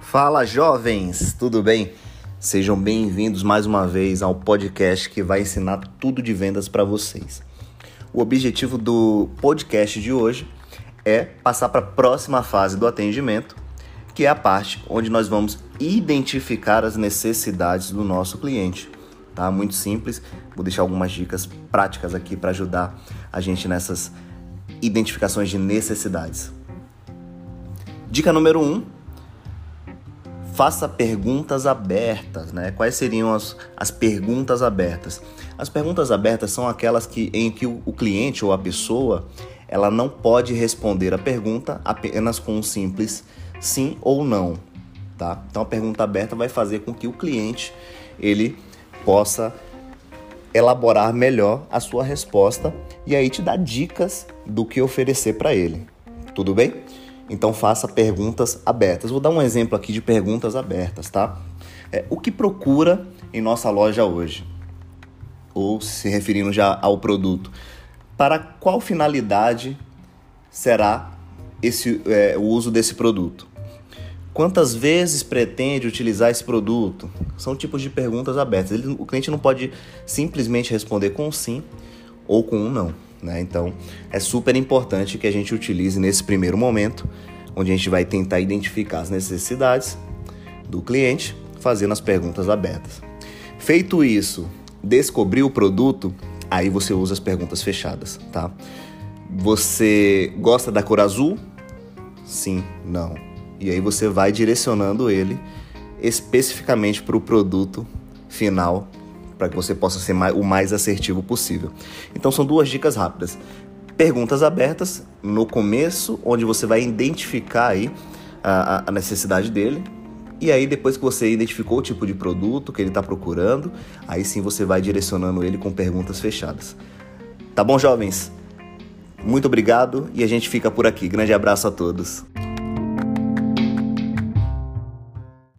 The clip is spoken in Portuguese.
Fala jovens, tudo bem? Sejam bem-vindos mais uma vez ao podcast que vai ensinar tudo de vendas para vocês. O objetivo do podcast de hoje é passar para a próxima fase do atendimento, que é a parte onde nós vamos identificar as necessidades do nosso cliente. Tá? Muito simples. Vou deixar algumas dicas práticas aqui para ajudar a gente nessas identificações de necessidades. Dica número 1: um, faça perguntas abertas, né? Quais seriam as, as perguntas abertas? As perguntas abertas são aquelas que, em que o, o cliente ou a pessoa ela não pode responder a pergunta apenas com um simples sim ou não, tá? Então a pergunta aberta vai fazer com que o cliente ele possa elaborar melhor a sua resposta e aí te dar dicas do que oferecer para ele. Tudo bem? Então faça perguntas abertas. Vou dar um exemplo aqui de perguntas abertas, tá? É, o que procura em nossa loja hoje? Ou se referindo já ao produto. Para qual finalidade será esse, é, o uso desse produto? Quantas vezes pretende utilizar esse produto? São tipos de perguntas abertas. Ele, o cliente não pode simplesmente responder com sim ou com um não. Né? Então, é super importante que a gente utilize nesse primeiro momento, onde a gente vai tentar identificar as necessidades do cliente, fazendo as perguntas abertas. Feito isso, descobrir o produto, aí você usa as perguntas fechadas, tá? Você gosta da cor azul? Sim, não. E aí você vai direcionando ele especificamente para o produto final para que você possa ser mais, o mais assertivo possível. Então são duas dicas rápidas. Perguntas abertas no começo, onde você vai identificar aí a, a necessidade dele. E aí, depois que você identificou o tipo de produto que ele está procurando, aí sim você vai direcionando ele com perguntas fechadas. Tá bom, jovens? Muito obrigado e a gente fica por aqui. Grande abraço a todos.